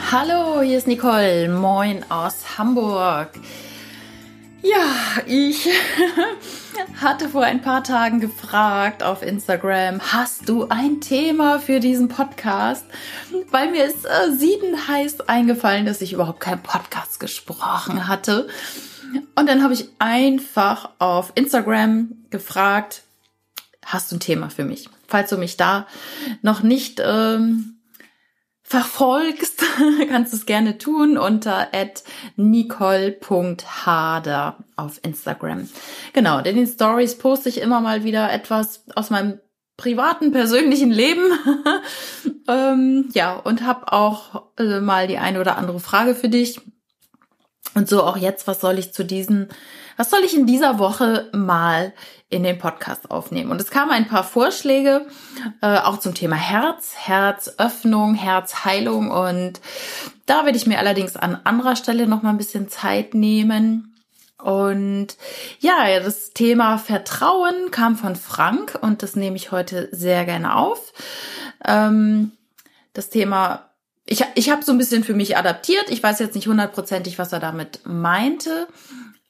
Hallo, hier ist Nicole. Moin aus Hamburg. Ja, ich hatte vor ein paar Tagen gefragt auf Instagram, hast du ein Thema für diesen Podcast? Weil mir ist äh, sieden heiß eingefallen, dass ich überhaupt keinen Podcast gesprochen hatte. Und dann habe ich einfach auf Instagram gefragt, hast du ein Thema für mich? Falls du mich da noch nicht ähm, verfolgst, kannst du es gerne tun unter nicole.hader auf Instagram. Genau, in den Stories poste ich immer mal wieder etwas aus meinem privaten, persönlichen Leben. ähm, ja, und habe auch äh, mal die eine oder andere Frage für dich. Und so auch jetzt, was soll ich zu diesen, was soll ich in dieser Woche mal in den Podcast aufnehmen. Und es kamen ein paar Vorschläge, äh, auch zum Thema Herz, Herzöffnung, Herzheilung. Und da werde ich mir allerdings an anderer Stelle noch mal ein bisschen Zeit nehmen. Und ja, das Thema Vertrauen kam von Frank und das nehme ich heute sehr gerne auf. Ähm, das Thema, ich, ich habe so ein bisschen für mich adaptiert. Ich weiß jetzt nicht hundertprozentig, was er damit meinte.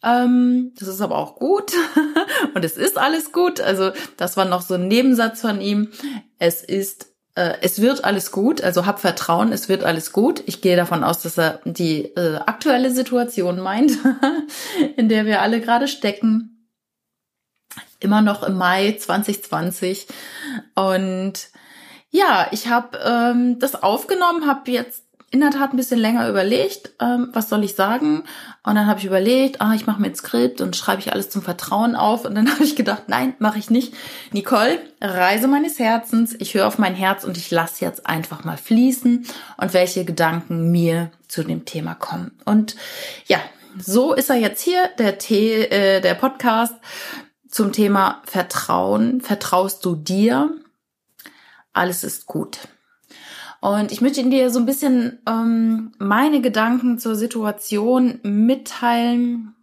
Ähm, das ist aber auch gut. und es ist alles gut. Also das war noch so ein Nebensatz von ihm. Es ist äh, es wird alles gut, also hab Vertrauen, es wird alles gut. Ich gehe davon aus, dass er die äh, aktuelle Situation meint, in der wir alle gerade stecken. Immer noch im Mai 2020. Und ja, ich habe ähm, das aufgenommen, habe jetzt in der Tat ein bisschen länger überlegt, ähm, was soll ich sagen. Und dann habe ich überlegt, ah, ich mache mir ein Skript und schreibe ich alles zum Vertrauen auf. Und dann habe ich gedacht, nein, mache ich nicht. Nicole, Reise meines Herzens. Ich höre auf mein Herz und ich lasse jetzt einfach mal fließen und welche Gedanken mir zu dem Thema kommen. Und ja, so ist er jetzt hier, der, T äh, der Podcast zum Thema Vertrauen. Vertraust du dir? Alles ist gut. Und ich möchte dir so ein bisschen ähm, meine Gedanken zur Situation mitteilen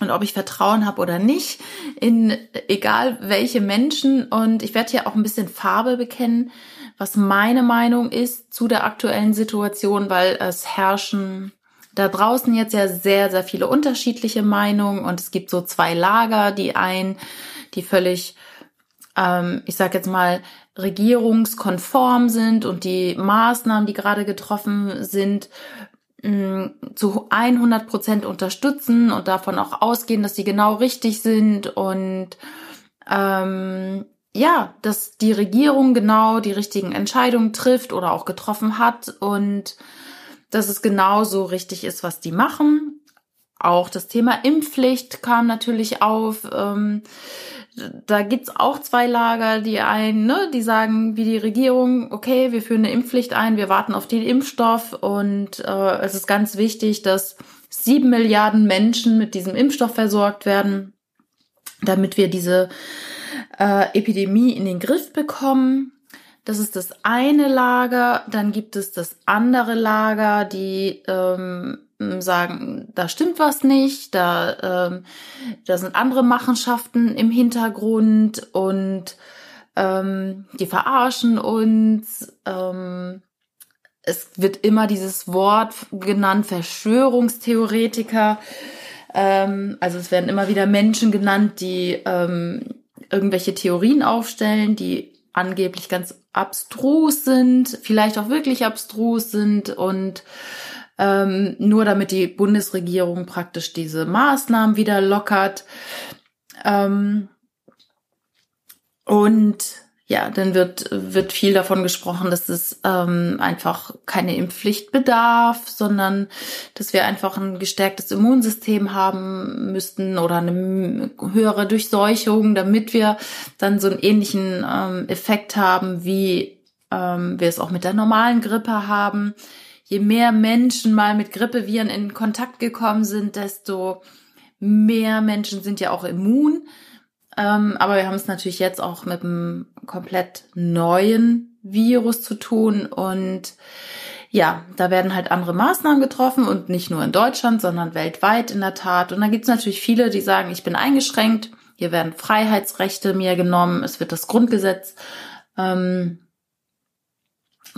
und ob ich Vertrauen habe oder nicht in egal welche Menschen. Und ich werde hier auch ein bisschen Farbe bekennen, was meine Meinung ist zu der aktuellen Situation, weil es herrschen da draußen jetzt ja sehr, sehr viele unterschiedliche Meinungen und es gibt so zwei Lager, die einen, die völlig ähm, ich sage jetzt mal, regierungskonform sind und die Maßnahmen, die gerade getroffen sind, mh, zu 100 Prozent unterstützen und davon auch ausgehen, dass sie genau richtig sind und ähm, ja, dass die Regierung genau die richtigen Entscheidungen trifft oder auch getroffen hat und dass es genauso richtig ist, was die machen. Auch das Thema Impfpflicht kam natürlich auf. Ähm, da gibt's auch zwei Lager, die einen, ne, die sagen, wie die Regierung, okay, wir führen eine Impfpflicht ein, wir warten auf den Impfstoff und äh, es ist ganz wichtig, dass sieben Milliarden Menschen mit diesem Impfstoff versorgt werden, damit wir diese äh, Epidemie in den Griff bekommen. Das ist das eine Lager. Dann gibt es das andere Lager, die ähm, sagen, da stimmt was nicht, da, ähm, da sind andere Machenschaften im Hintergrund und ähm, die verarschen uns. Ähm, es wird immer dieses Wort genannt, Verschwörungstheoretiker. Ähm, also es werden immer wieder Menschen genannt, die ähm, irgendwelche Theorien aufstellen, die angeblich ganz abstrus sind, vielleicht auch wirklich abstrus sind und ähm, nur damit die Bundesregierung praktisch diese Maßnahmen wieder lockert. Ähm, und ja, dann wird, wird viel davon gesprochen, dass es ähm, einfach keine Impfpflicht bedarf, sondern dass wir einfach ein gestärktes Immunsystem haben müssten oder eine höhere Durchseuchung, damit wir dann so einen ähnlichen ähm, Effekt haben, wie ähm, wir es auch mit der normalen Grippe haben je mehr Menschen mal mit Grippeviren in Kontakt gekommen sind, desto mehr Menschen sind ja auch immun. Ähm, aber wir haben es natürlich jetzt auch mit einem komplett neuen Virus zu tun und ja, da werden halt andere Maßnahmen getroffen und nicht nur in Deutschland, sondern weltweit in der Tat. Und dann gibt es natürlich viele, die sagen, ich bin eingeschränkt, hier werden Freiheitsrechte mir genommen, es wird das Grundgesetz ähm,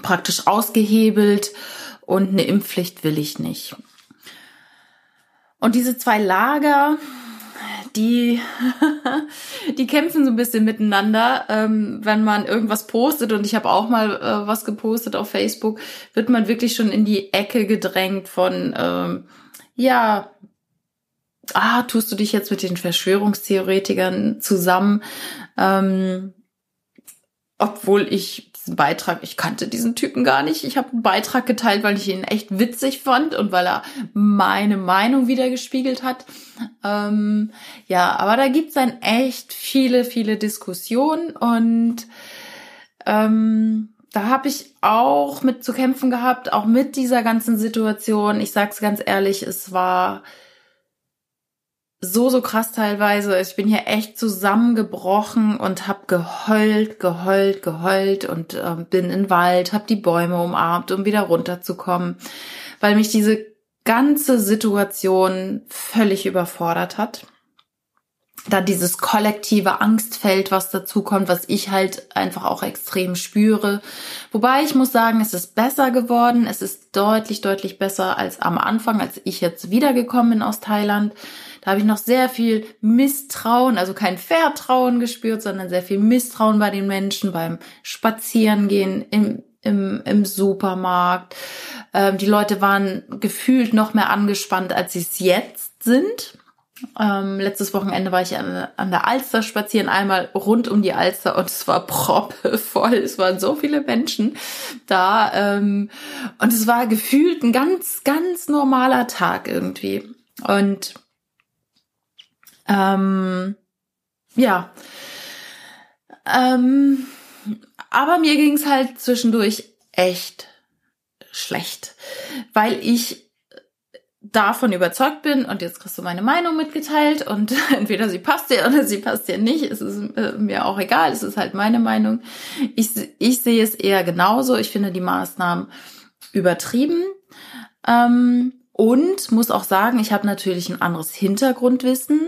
praktisch ausgehebelt und eine Impfpflicht will ich nicht. Und diese zwei Lager, die, die kämpfen so ein bisschen miteinander. Ähm, wenn man irgendwas postet, und ich habe auch mal äh, was gepostet auf Facebook, wird man wirklich schon in die Ecke gedrängt von, ähm, ja, ah, tust du dich jetzt mit den Verschwörungstheoretikern zusammen? Ähm, obwohl ich diesen Beitrag, ich kannte diesen Typen gar nicht. Ich habe einen Beitrag geteilt, weil ich ihn echt witzig fand und weil er meine Meinung wiedergespiegelt hat. Ähm, ja, aber da gibt's dann echt viele, viele Diskussionen und ähm, da habe ich auch mit zu kämpfen gehabt, auch mit dieser ganzen Situation. Ich sag's ganz ehrlich, es war so, so krass teilweise. Ich bin hier echt zusammengebrochen und hab geheult, geheult, geheult und äh, bin in Wald, hab die Bäume umarmt, um wieder runterzukommen, weil mich diese ganze Situation völlig überfordert hat. Dann dieses kollektive Angstfeld, was dazu kommt, was ich halt einfach auch extrem spüre. Wobei ich muss sagen, es ist besser geworden. Es ist deutlich, deutlich besser als am Anfang, als ich jetzt wiedergekommen bin aus Thailand. Da habe ich noch sehr viel Misstrauen, also kein Vertrauen gespürt, sondern sehr viel Misstrauen bei den Menschen beim Spazierengehen im, im, im Supermarkt. Ähm, die Leute waren gefühlt noch mehr angespannt, als sie es jetzt sind. Ähm, letztes Wochenende war ich an, an, der Alster spazieren, einmal rund um die Alster und es war proppevoll. Es waren so viele Menschen da ähm, und es war gefühlt ein ganz, ganz normaler Tag irgendwie. Und ähm, ja. Ähm, aber mir ging es halt zwischendurch echt schlecht, weil ich davon überzeugt bin und jetzt kriegst du meine Meinung mitgeteilt und entweder sie passt dir oder sie passt dir nicht, es ist äh, mir auch egal, es ist halt meine Meinung. Ich, ich sehe es eher genauso, ich finde die Maßnahmen übertrieben. Ähm, und muss auch sagen, ich habe natürlich ein anderes Hintergrundwissen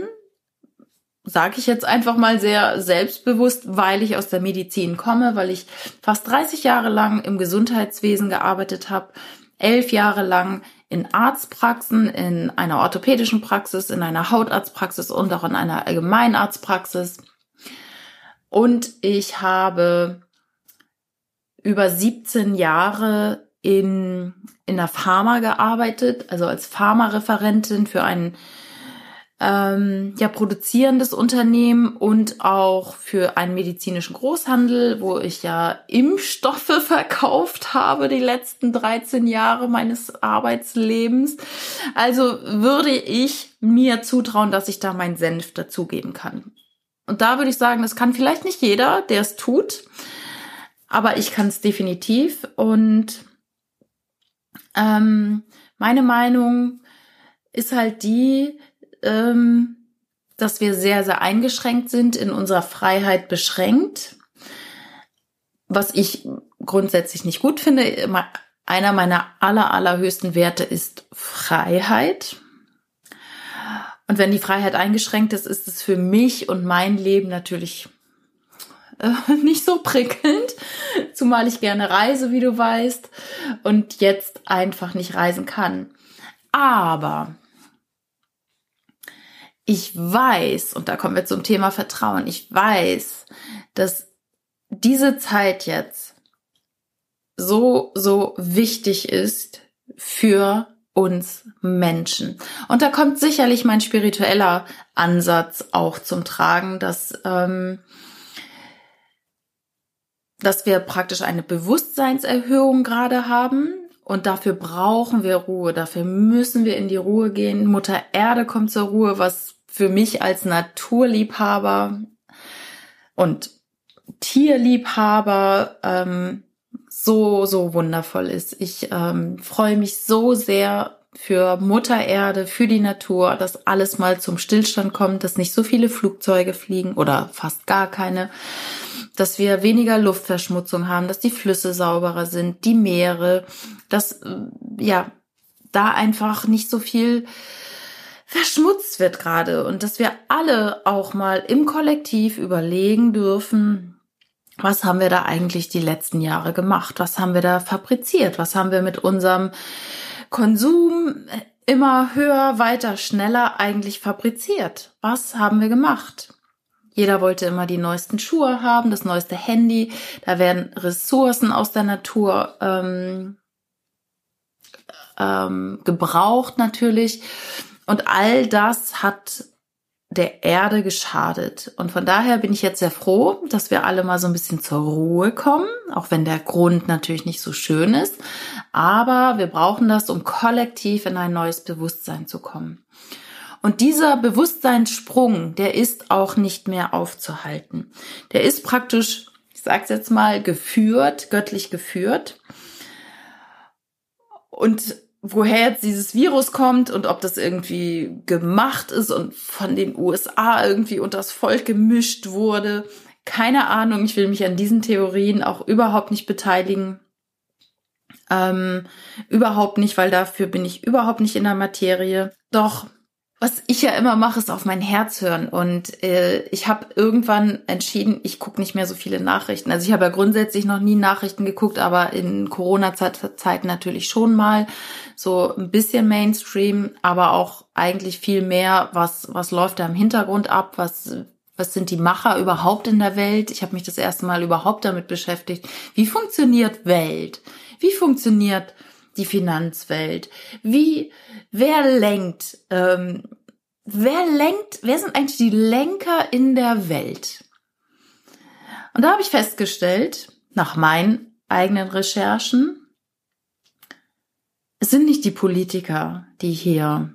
sage ich jetzt einfach mal sehr selbstbewusst, weil ich aus der Medizin komme, weil ich fast 30 Jahre lang im Gesundheitswesen gearbeitet habe, elf Jahre lang in Arztpraxen, in einer orthopädischen Praxis, in einer Hautarztpraxis und auch in einer Allgemeinarztpraxis. Und ich habe über 17 Jahre in, in der Pharma gearbeitet, also als Pharmareferentin für einen ähm, ja, produzierendes Unternehmen und auch für einen medizinischen Großhandel, wo ich ja Impfstoffe verkauft habe die letzten 13 Jahre meines Arbeitslebens. Also würde ich mir zutrauen, dass ich da meinen Senf dazugeben kann. Und da würde ich sagen, das kann vielleicht nicht jeder, der es tut, aber ich kann es definitiv. Und ähm, meine Meinung ist halt die, ähm, dass wir sehr, sehr eingeschränkt sind, in unserer Freiheit beschränkt. Was ich grundsätzlich nicht gut finde. Einer meiner aller, allerhöchsten Werte ist Freiheit. Und wenn die Freiheit eingeschränkt ist, ist es für mich und mein Leben natürlich äh, nicht so prickelnd, zumal ich gerne reise, wie du weißt, und jetzt einfach nicht reisen kann. Aber ich weiß, und da kommen wir zum Thema Vertrauen, ich weiß, dass diese Zeit jetzt so, so wichtig ist für uns Menschen. Und da kommt sicherlich mein spiritueller Ansatz auch zum Tragen, dass, ähm, dass wir praktisch eine Bewusstseinserhöhung gerade haben. Und dafür brauchen wir Ruhe, dafür müssen wir in die Ruhe gehen. Mutter Erde kommt zur Ruhe, was für mich als Naturliebhaber und Tierliebhaber ähm, so, so wundervoll ist. Ich ähm, freue mich so sehr für Mutter Erde, für die Natur, dass alles mal zum Stillstand kommt, dass nicht so viele Flugzeuge fliegen oder fast gar keine, dass wir weniger Luftverschmutzung haben, dass die Flüsse sauberer sind, die Meere, dass äh, ja da einfach nicht so viel verschmutzt wird gerade und dass wir alle auch mal im Kollektiv überlegen dürfen, was haben wir da eigentlich die letzten Jahre gemacht? Was haben wir da fabriziert? Was haben wir mit unserem Konsum immer höher, weiter, schneller eigentlich fabriziert? Was haben wir gemacht? Jeder wollte immer die neuesten Schuhe haben, das neueste Handy. Da werden Ressourcen aus der Natur ähm, ähm, gebraucht natürlich. Und all das hat der Erde geschadet. Und von daher bin ich jetzt sehr froh, dass wir alle mal so ein bisschen zur Ruhe kommen, auch wenn der Grund natürlich nicht so schön ist. Aber wir brauchen das, um kollektiv in ein neues Bewusstsein zu kommen. Und dieser Bewusstseinssprung, der ist auch nicht mehr aufzuhalten. Der ist praktisch, ich sage jetzt mal, geführt, göttlich geführt. Und woher jetzt dieses Virus kommt und ob das irgendwie gemacht ist und von den USA irgendwie unters Volk gemischt wurde. Keine Ahnung, ich will mich an diesen Theorien auch überhaupt nicht beteiligen. Ähm, überhaupt nicht, weil dafür bin ich überhaupt nicht in der Materie. Doch was ich ja immer mache, ist auf mein Herz hören. Und äh, ich habe irgendwann entschieden, ich gucke nicht mehr so viele Nachrichten. Also ich habe ja grundsätzlich noch nie Nachrichten geguckt, aber in Corona-Zeiten natürlich schon mal so ein bisschen Mainstream, aber auch eigentlich viel mehr, was, was läuft da im Hintergrund ab, was, was sind die Macher überhaupt in der Welt? Ich habe mich das erste Mal überhaupt damit beschäftigt. Wie funktioniert Welt? Wie funktioniert die Finanzwelt? Wie, wer lenkt, ähm, wer lenkt, wer sind eigentlich die Lenker in der Welt? Und da habe ich festgestellt, nach meinen eigenen Recherchen, es sind nicht die Politiker, die hier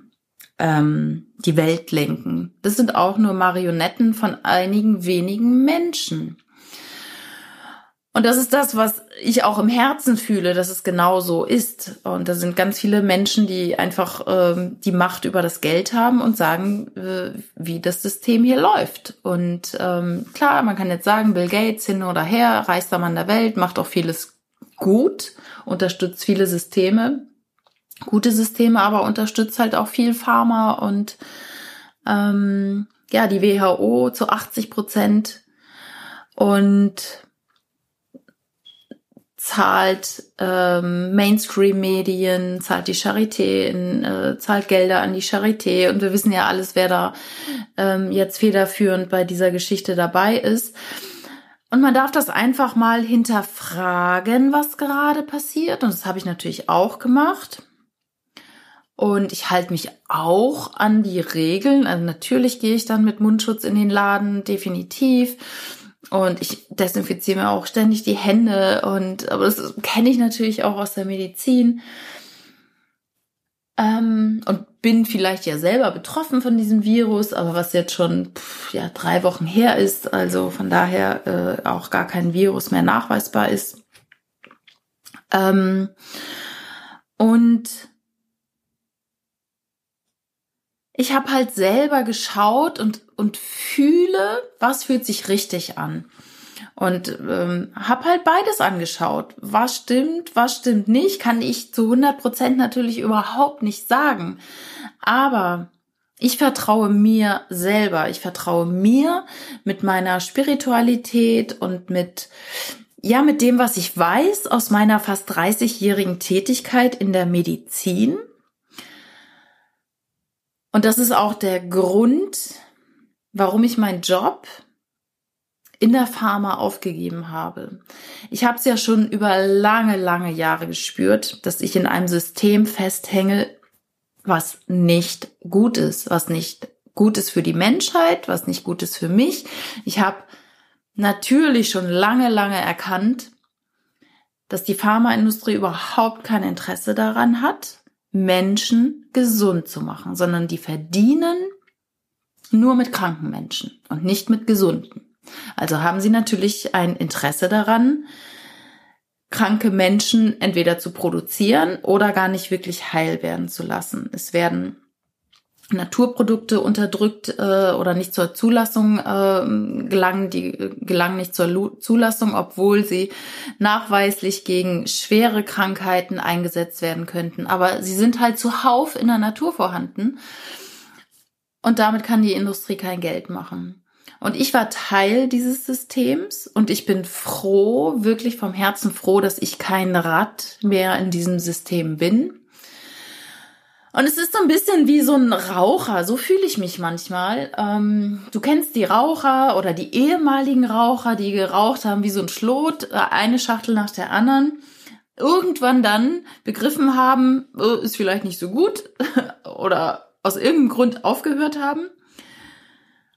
ähm, die Welt lenken. Das sind auch nur Marionetten von einigen wenigen Menschen. Und das ist das, was ich auch im Herzen fühle, dass es genau so ist. Und da sind ganz viele Menschen, die einfach ähm, die Macht über das Geld haben und sagen, äh, wie das System hier läuft. Und ähm, klar, man kann jetzt sagen, Bill Gates hin oder her, reichster Mann der Welt, macht auch vieles gut, unterstützt viele Systeme, gute Systeme, aber unterstützt halt auch viel Pharma und ähm, ja, die WHO zu 80 Prozent. Und zahlt ähm, Mainstream-Medien, zahlt die Charité, in, äh, zahlt Gelder an die Charité und wir wissen ja alles, wer da ähm, jetzt federführend bei dieser Geschichte dabei ist. Und man darf das einfach mal hinterfragen, was gerade passiert. Und das habe ich natürlich auch gemacht. Und ich halte mich auch an die Regeln. Also natürlich gehe ich dann mit Mundschutz in den Laden, definitiv. Und ich desinfiziere mir auch ständig die Hände und aber das kenne ich natürlich auch aus der Medizin. Ähm, und bin vielleicht ja selber betroffen von diesem Virus, aber was jetzt schon pff, ja drei Wochen her ist, also von daher äh, auch gar kein Virus mehr nachweisbar ist. Ähm, und ich habe halt selber geschaut und, und fühle, was fühlt sich richtig an. Und ähm, habe halt beides angeschaut. Was stimmt, was stimmt nicht, kann ich zu 100 Prozent natürlich überhaupt nicht sagen. Aber ich vertraue mir selber. Ich vertraue mir mit meiner Spiritualität und mit, ja, mit dem, was ich weiß aus meiner fast 30-jährigen Tätigkeit in der Medizin und das ist auch der Grund, warum ich meinen Job in der Pharma aufgegeben habe. Ich habe es ja schon über lange, lange Jahre gespürt, dass ich in einem System festhänge, was nicht gut ist, was nicht gut ist für die Menschheit, was nicht gut ist für mich. Ich habe natürlich schon lange, lange erkannt, dass die Pharmaindustrie überhaupt kein Interesse daran hat, Menschen gesund zu machen, sondern die verdienen nur mit kranken Menschen und nicht mit gesunden. Also haben sie natürlich ein Interesse daran, kranke Menschen entweder zu produzieren oder gar nicht wirklich heil werden zu lassen. Es werden Naturprodukte unterdrückt äh, oder nicht zur Zulassung äh, gelangen, die gelangen nicht zur Lu Zulassung, obwohl sie nachweislich gegen schwere Krankheiten eingesetzt werden könnten. Aber sie sind halt zuhauf in der Natur vorhanden und damit kann die Industrie kein Geld machen. Und ich war Teil dieses Systems und ich bin froh, wirklich vom Herzen froh, dass ich kein Rad mehr in diesem System bin. Und es ist so ein bisschen wie so ein Raucher, so fühle ich mich manchmal. Ähm, du kennst die Raucher oder die ehemaligen Raucher, die geraucht haben wie so ein Schlot, äh, eine Schachtel nach der anderen. Irgendwann dann begriffen haben, äh, ist vielleicht nicht so gut oder aus irgendeinem Grund aufgehört haben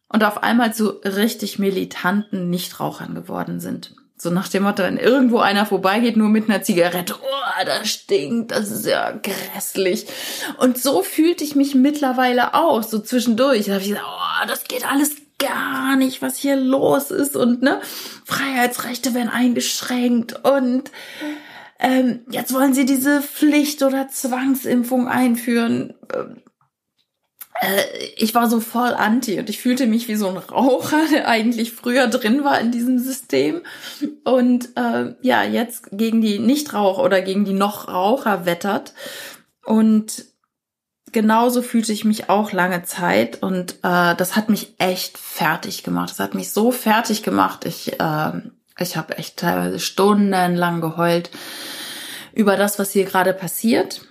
und auf einmal zu richtig militanten Nichtrauchern geworden sind. So nach dem Motto, wenn irgendwo einer vorbeigeht, nur mit einer Zigarette, oh, das stinkt, das ist ja grässlich. Und so fühlte ich mich mittlerweile auch, so zwischendurch. Da habe ich gesagt, oh, das geht alles gar nicht, was hier los ist. Und ne, Freiheitsrechte werden eingeschränkt und ähm, jetzt wollen sie diese Pflicht- oder Zwangsimpfung einführen. Ähm, äh, ich war so voll anti und ich fühlte mich wie so ein Raucher, der eigentlich früher drin war in diesem System und äh, ja, jetzt gegen die Nichtraucher oder gegen die noch Raucher wettert. Und genauso fühlte ich mich auch lange Zeit und äh, das hat mich echt fertig gemacht. Das hat mich so fertig gemacht. Ich, äh, ich habe echt teilweise stundenlang geheult über das, was hier gerade passiert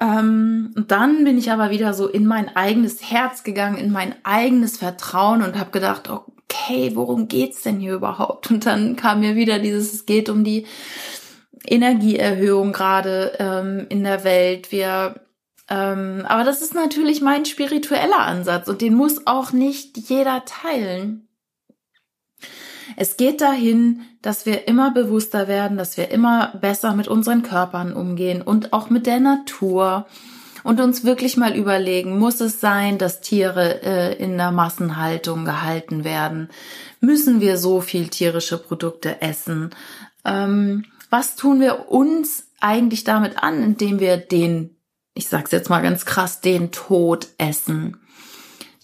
ähm, und dann bin ich aber wieder so in mein eigenes Herz gegangen, in mein eigenes Vertrauen und habe gedacht, okay, worum geht's denn hier überhaupt? Und dann kam mir wieder dieses, es geht um die Energieerhöhung gerade ähm, in der Welt. Wir ähm, aber das ist natürlich mein spiritueller Ansatz und den muss auch nicht jeder teilen. Es geht dahin, dass wir immer bewusster werden, dass wir immer besser mit unseren Körpern umgehen und auch mit der Natur und uns wirklich mal überlegen, muss es sein, dass Tiere äh, in der Massenhaltung gehalten werden? Müssen wir so viel tierische Produkte essen? Ähm, was tun wir uns eigentlich damit an, indem wir den, ich sag's jetzt mal ganz krass, den Tod essen?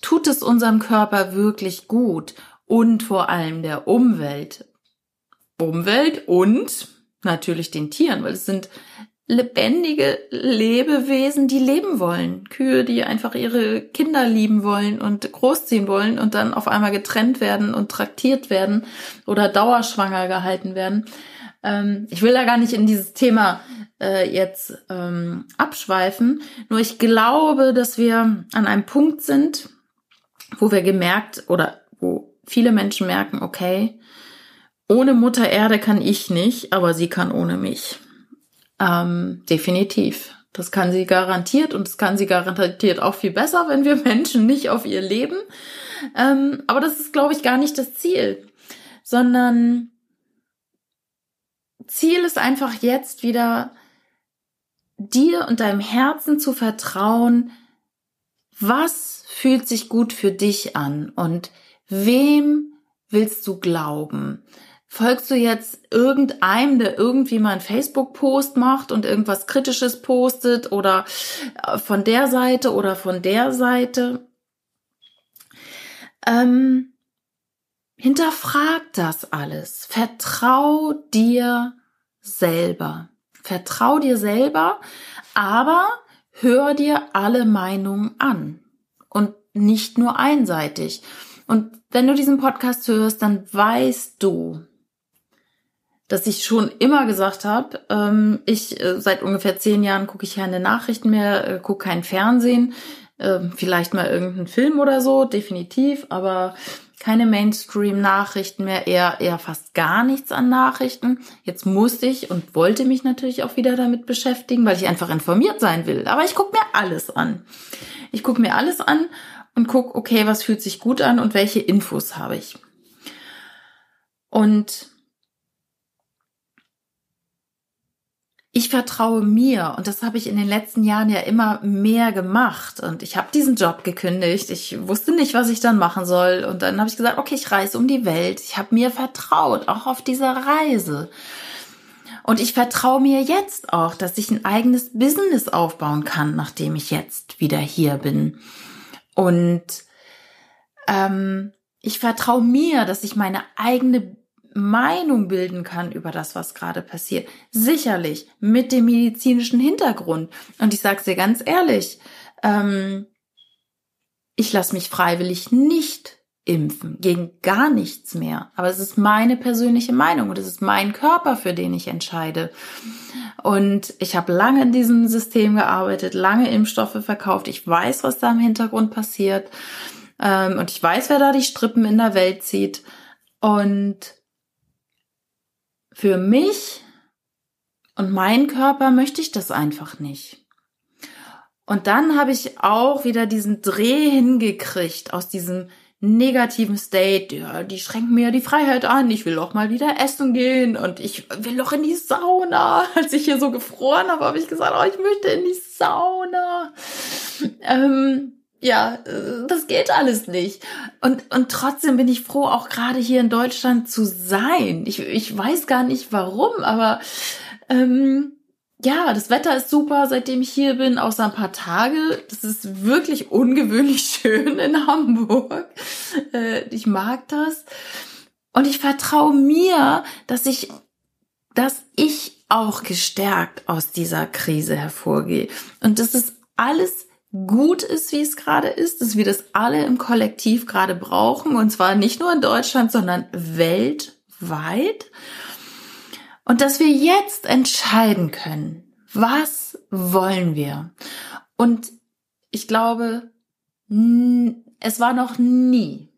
Tut es unserem Körper wirklich gut? Und vor allem der Umwelt. Umwelt und natürlich den Tieren, weil es sind lebendige Lebewesen, die leben wollen. Kühe, die einfach ihre Kinder lieben wollen und großziehen wollen und dann auf einmal getrennt werden und traktiert werden oder dauerschwanger gehalten werden. Ähm, ich will da gar nicht in dieses Thema äh, jetzt ähm, abschweifen. Nur ich glaube, dass wir an einem Punkt sind, wo wir gemerkt oder wo viele Menschen merken, okay, ohne Mutter Erde kann ich nicht, aber sie kann ohne mich. Ähm, definitiv. Das kann sie garantiert und das kann sie garantiert auch viel besser, wenn wir Menschen nicht auf ihr leben. Ähm, aber das ist, glaube ich, gar nicht das Ziel, sondern Ziel ist einfach jetzt wieder dir und deinem Herzen zu vertrauen, was fühlt sich gut für dich an und Wem willst du glauben? Folgst du jetzt irgendeinem, der irgendwie mal einen Facebook-Post macht und irgendwas Kritisches postet oder äh, von der Seite oder von der Seite? Ähm, hinterfrag das alles. Vertrau dir selber. Vertrau dir selber, aber hör dir alle Meinungen an und nicht nur einseitig. Und wenn du diesen Podcast hörst, dann weißt du, dass ich schon immer gesagt habe, ähm, ich äh, seit ungefähr zehn Jahren gucke ich keine Nachrichten mehr, äh, gucke kein Fernsehen, äh, vielleicht mal irgendeinen Film oder so, definitiv, aber keine Mainstream-Nachrichten mehr, eher, eher fast gar nichts an Nachrichten. Jetzt musste ich und wollte mich natürlich auch wieder damit beschäftigen, weil ich einfach informiert sein will. Aber ich gucke mir alles an. Ich gucke mir alles an und guck, okay, was fühlt sich gut an und welche Infos habe ich. Und ich vertraue mir und das habe ich in den letzten Jahren ja immer mehr gemacht und ich habe diesen Job gekündigt. Ich wusste nicht, was ich dann machen soll und dann habe ich gesagt, okay, ich reise um die Welt. Ich habe mir vertraut, auch auf dieser Reise. Und ich vertraue mir jetzt auch, dass ich ein eigenes Business aufbauen kann, nachdem ich jetzt wieder hier bin. Und ähm, ich vertraue mir, dass ich meine eigene Meinung bilden kann über das, was gerade passiert. Sicherlich mit dem medizinischen Hintergrund. Und ich sage dir ganz ehrlich, ähm, ich lasse mich freiwillig nicht impfen, gegen gar nichts mehr. Aber es ist meine persönliche Meinung und es ist mein Körper, für den ich entscheide. Und ich habe lange in diesem System gearbeitet, lange Impfstoffe verkauft. Ich weiß, was da im Hintergrund passiert. Ähm, und ich weiß, wer da die Strippen in der Welt zieht. Und für mich und meinen Körper möchte ich das einfach nicht. Und dann habe ich auch wieder diesen Dreh hingekriegt aus diesem negativen State, ja, die schränken mir die Freiheit an, ich will auch mal wieder essen gehen und ich will doch in die Sauna. Als ich hier so gefroren habe, habe ich gesagt, oh, ich möchte in die Sauna. Ähm, ja, äh, das geht alles nicht. Und, und trotzdem bin ich froh, auch gerade hier in Deutschland zu sein. Ich, ich weiß gar nicht warum, aber ähm, ja, das Wetter ist super, seitdem ich hier bin, außer ein paar Tage. Das ist wirklich ungewöhnlich schön in Hamburg. Äh, ich mag das. Und ich vertraue mir, dass ich, dass ich auch gestärkt aus dieser Krise hervorgehe. Und das ist alles gut ist, wie es gerade ist, dass wir das alle im Kollektiv gerade brauchen und zwar nicht nur in Deutschland, sondern weltweit. Und dass wir jetzt entscheiden können, was wollen wir? Und ich glaube, es war noch nie,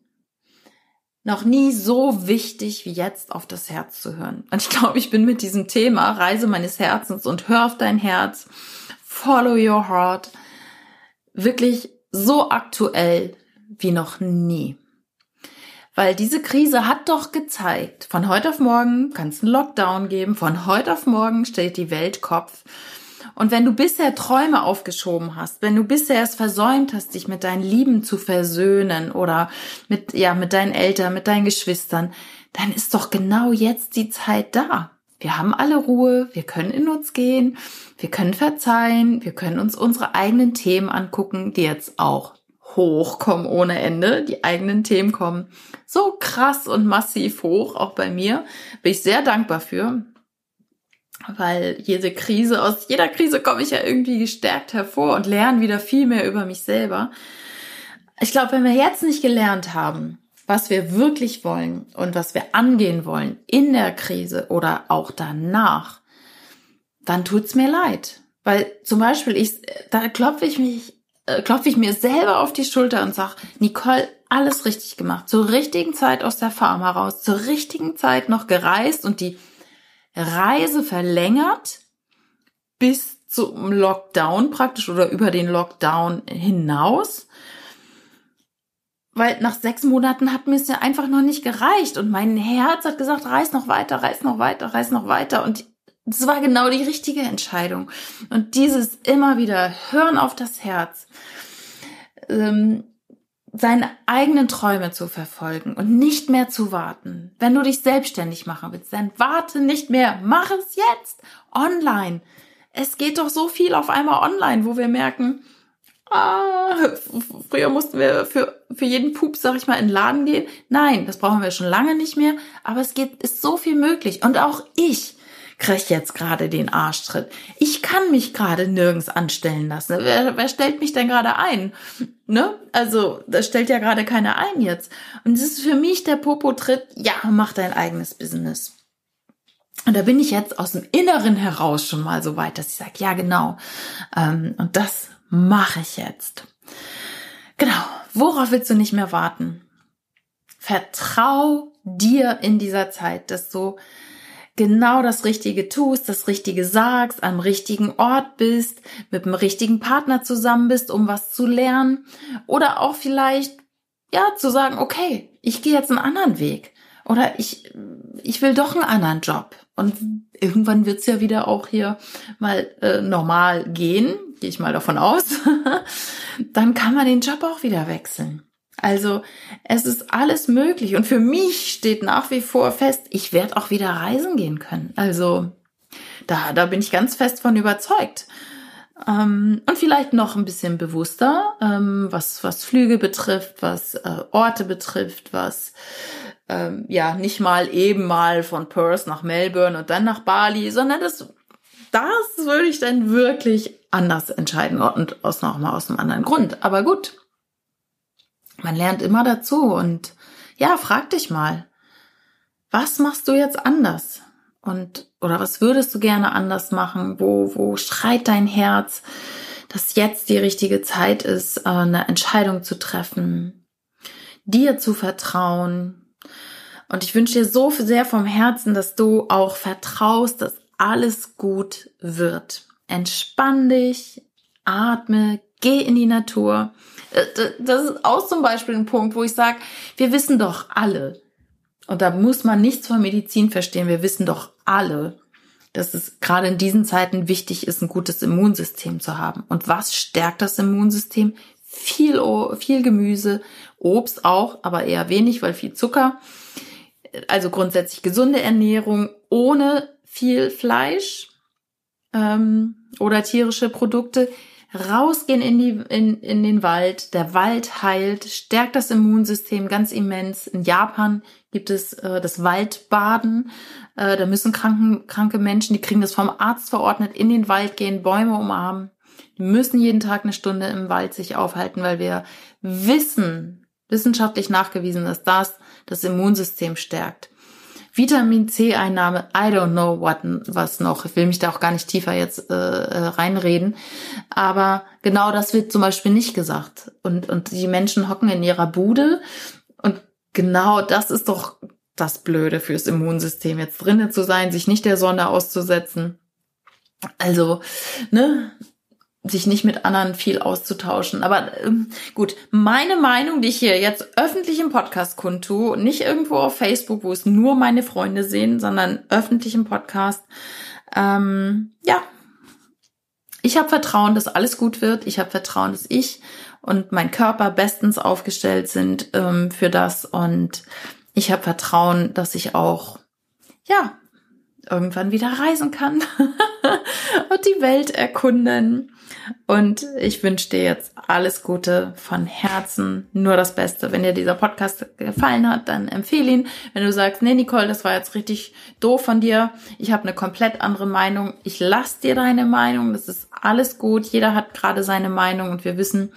noch nie so wichtig wie jetzt auf das Herz zu hören. Und ich glaube, ich bin mit diesem Thema Reise meines Herzens und hör auf dein Herz, follow your heart, wirklich so aktuell wie noch nie. Weil diese Krise hat doch gezeigt, von heute auf morgen kann es einen Lockdown geben, von heute auf morgen steht die Welt Kopf. Und wenn du bisher Träume aufgeschoben hast, wenn du bisher es versäumt hast, dich mit deinen Lieben zu versöhnen oder mit, ja, mit deinen Eltern, mit deinen Geschwistern, dann ist doch genau jetzt die Zeit da. Wir haben alle Ruhe, wir können in uns gehen, wir können verzeihen, wir können uns unsere eigenen Themen angucken, die jetzt auch hochkommen ohne Ende. Die eigenen Themen kommen so krass und massiv hoch, auch bei mir. Bin ich sehr dankbar für, weil jede Krise, aus jeder Krise komme ich ja irgendwie gestärkt hervor und lerne wieder viel mehr über mich selber. Ich glaube, wenn wir jetzt nicht gelernt haben, was wir wirklich wollen und was wir angehen wollen in der Krise oder auch danach, dann tut's mir leid. Weil zum Beispiel ich, da klopfe ich mich, äh, klopfe ich mir selber auf die Schulter und sag, Nicole, alles richtig gemacht. Zur richtigen Zeit aus der Farm heraus, zur richtigen Zeit noch gereist und die Reise verlängert bis zum Lockdown praktisch oder über den Lockdown hinaus weil nach sechs Monaten hat mir es ja einfach noch nicht gereicht und mein Herz hat gesagt, reiß noch weiter, reiß noch weiter, reiß noch weiter und das war genau die richtige Entscheidung. Und dieses immer wieder hören auf das Herz, ähm, seine eigenen Träume zu verfolgen und nicht mehr zu warten. Wenn du dich selbstständig machen willst, dann warte nicht mehr, mach es jetzt online. Es geht doch so viel auf einmal online, wo wir merken, ah, früher mussten wir für, für jeden Pup, sag ich mal, in den Laden gehen. Nein, das brauchen wir schon lange nicht mehr. Aber es geht, ist so viel möglich. Und auch ich kriege jetzt gerade den Arschtritt. Ich kann mich gerade nirgends anstellen lassen. Wer, wer stellt mich denn gerade ein? Ne? Also, das stellt ja gerade keiner ein jetzt. Und es ist für mich der Popo-Tritt, ja, mach dein eigenes Business. Und da bin ich jetzt aus dem Inneren heraus schon mal so weit, dass ich sage, ja, genau. Ähm, und das mache ich jetzt. Genau, worauf willst du nicht mehr warten? Vertrau dir in dieser Zeit, dass du genau das Richtige tust, das Richtige sagst, am richtigen Ort bist, mit dem richtigen Partner zusammen bist, um was zu lernen. Oder auch vielleicht, ja, zu sagen, okay, ich gehe jetzt einen anderen Weg. Oder ich, ich will doch einen anderen Job. Und irgendwann wird's ja wieder auch hier mal äh, normal gehen gehe ich mal davon aus, dann kann man den Job auch wieder wechseln. Also es ist alles möglich und für mich steht nach wie vor fest, ich werde auch wieder reisen gehen können. Also da, da bin ich ganz fest von überzeugt. Ähm, und vielleicht noch ein bisschen bewusster, ähm, was, was Flüge betrifft, was äh, Orte betrifft, was ähm, ja nicht mal eben mal von Perth nach Melbourne und dann nach Bali, sondern das das würde ich dann wirklich anders entscheiden und aus nochmal aus einem anderen Grund. Aber gut, man lernt immer dazu und ja, frag dich mal, was machst du jetzt anders? Und, oder was würdest du gerne anders machen? Wo, wo schreit dein Herz, dass jetzt die richtige Zeit ist, äh, eine Entscheidung zu treffen, dir zu vertrauen? Und ich wünsche dir so sehr vom Herzen, dass du auch vertraust, dass alles gut wird. Entspann dich, atme, geh in die Natur. Äh, das ist auch zum Beispiel ein Punkt, wo ich sage, wir wissen doch alle, und da muss man nichts von Medizin verstehen, wir wissen doch alle, dass es gerade in diesen Zeiten wichtig ist, ein gutes Immunsystem zu haben. Und was stärkt das Immunsystem? Viel, viel Gemüse, Obst auch, aber eher wenig, weil viel Zucker. Also grundsätzlich gesunde Ernährung ohne viel Fleisch ähm, oder tierische Produkte rausgehen in, die, in, in den Wald, der Wald heilt, stärkt das Immunsystem ganz immens. In Japan gibt es äh, das Waldbaden. Äh, da müssen kranken, kranke Menschen, die kriegen das vom Arzt verordnet, in den Wald gehen, Bäume umarmen. Die müssen jeden Tag eine Stunde im Wald sich aufhalten, weil wir wissen, wissenschaftlich nachgewiesen, dass das das Immunsystem stärkt. Vitamin C-Einnahme, I don't know what, was noch. Ich will mich da auch gar nicht tiefer jetzt äh, äh, reinreden. Aber genau das wird zum Beispiel nicht gesagt. Und, und die Menschen hocken in ihrer Bude. Und genau das ist doch das Blöde fürs Immunsystem, jetzt drinnen zu sein, sich nicht der Sonne auszusetzen. Also, ne, sich nicht mit anderen viel auszutauschen. Aber ähm, gut, meine Meinung, die ich hier jetzt öffentlich im Podcast kundtue, nicht irgendwo auf Facebook, wo es nur meine Freunde sehen, sondern öffentlich im Podcast. Ähm, ja, ich habe Vertrauen, dass alles gut wird. Ich habe Vertrauen, dass ich und mein Körper bestens aufgestellt sind ähm, für das. Und ich habe Vertrauen, dass ich auch, ja, irgendwann wieder reisen kann und die Welt erkunden. Und ich wünsche dir jetzt alles Gute von Herzen, nur das Beste. Wenn dir dieser Podcast gefallen hat, dann empfehle ihn. Wenn du sagst, nee, Nicole, das war jetzt richtig doof von dir, ich habe eine komplett andere Meinung, ich lass dir deine Meinung, das ist alles gut. Jeder hat gerade seine Meinung und wir wissen,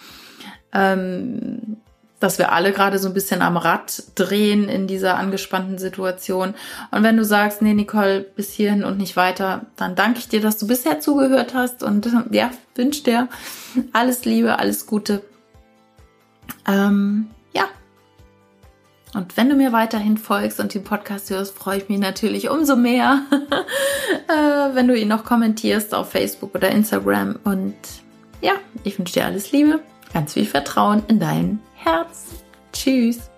ähm, dass wir alle gerade so ein bisschen am Rad drehen in dieser angespannten Situation. Und wenn du sagst, nee, Nicole, bis hierhin und nicht weiter, dann danke ich dir, dass du bisher zugehört hast und ja, wünsche dir alles Liebe, alles Gute. Ähm, ja. Und wenn du mir weiterhin folgst und den Podcast hörst, freue ich mich natürlich umso mehr, äh, wenn du ihn noch kommentierst auf Facebook oder Instagram. Und ja, ich wünsche dir alles Liebe, ganz viel Vertrauen in deinen Herz. Tschüss.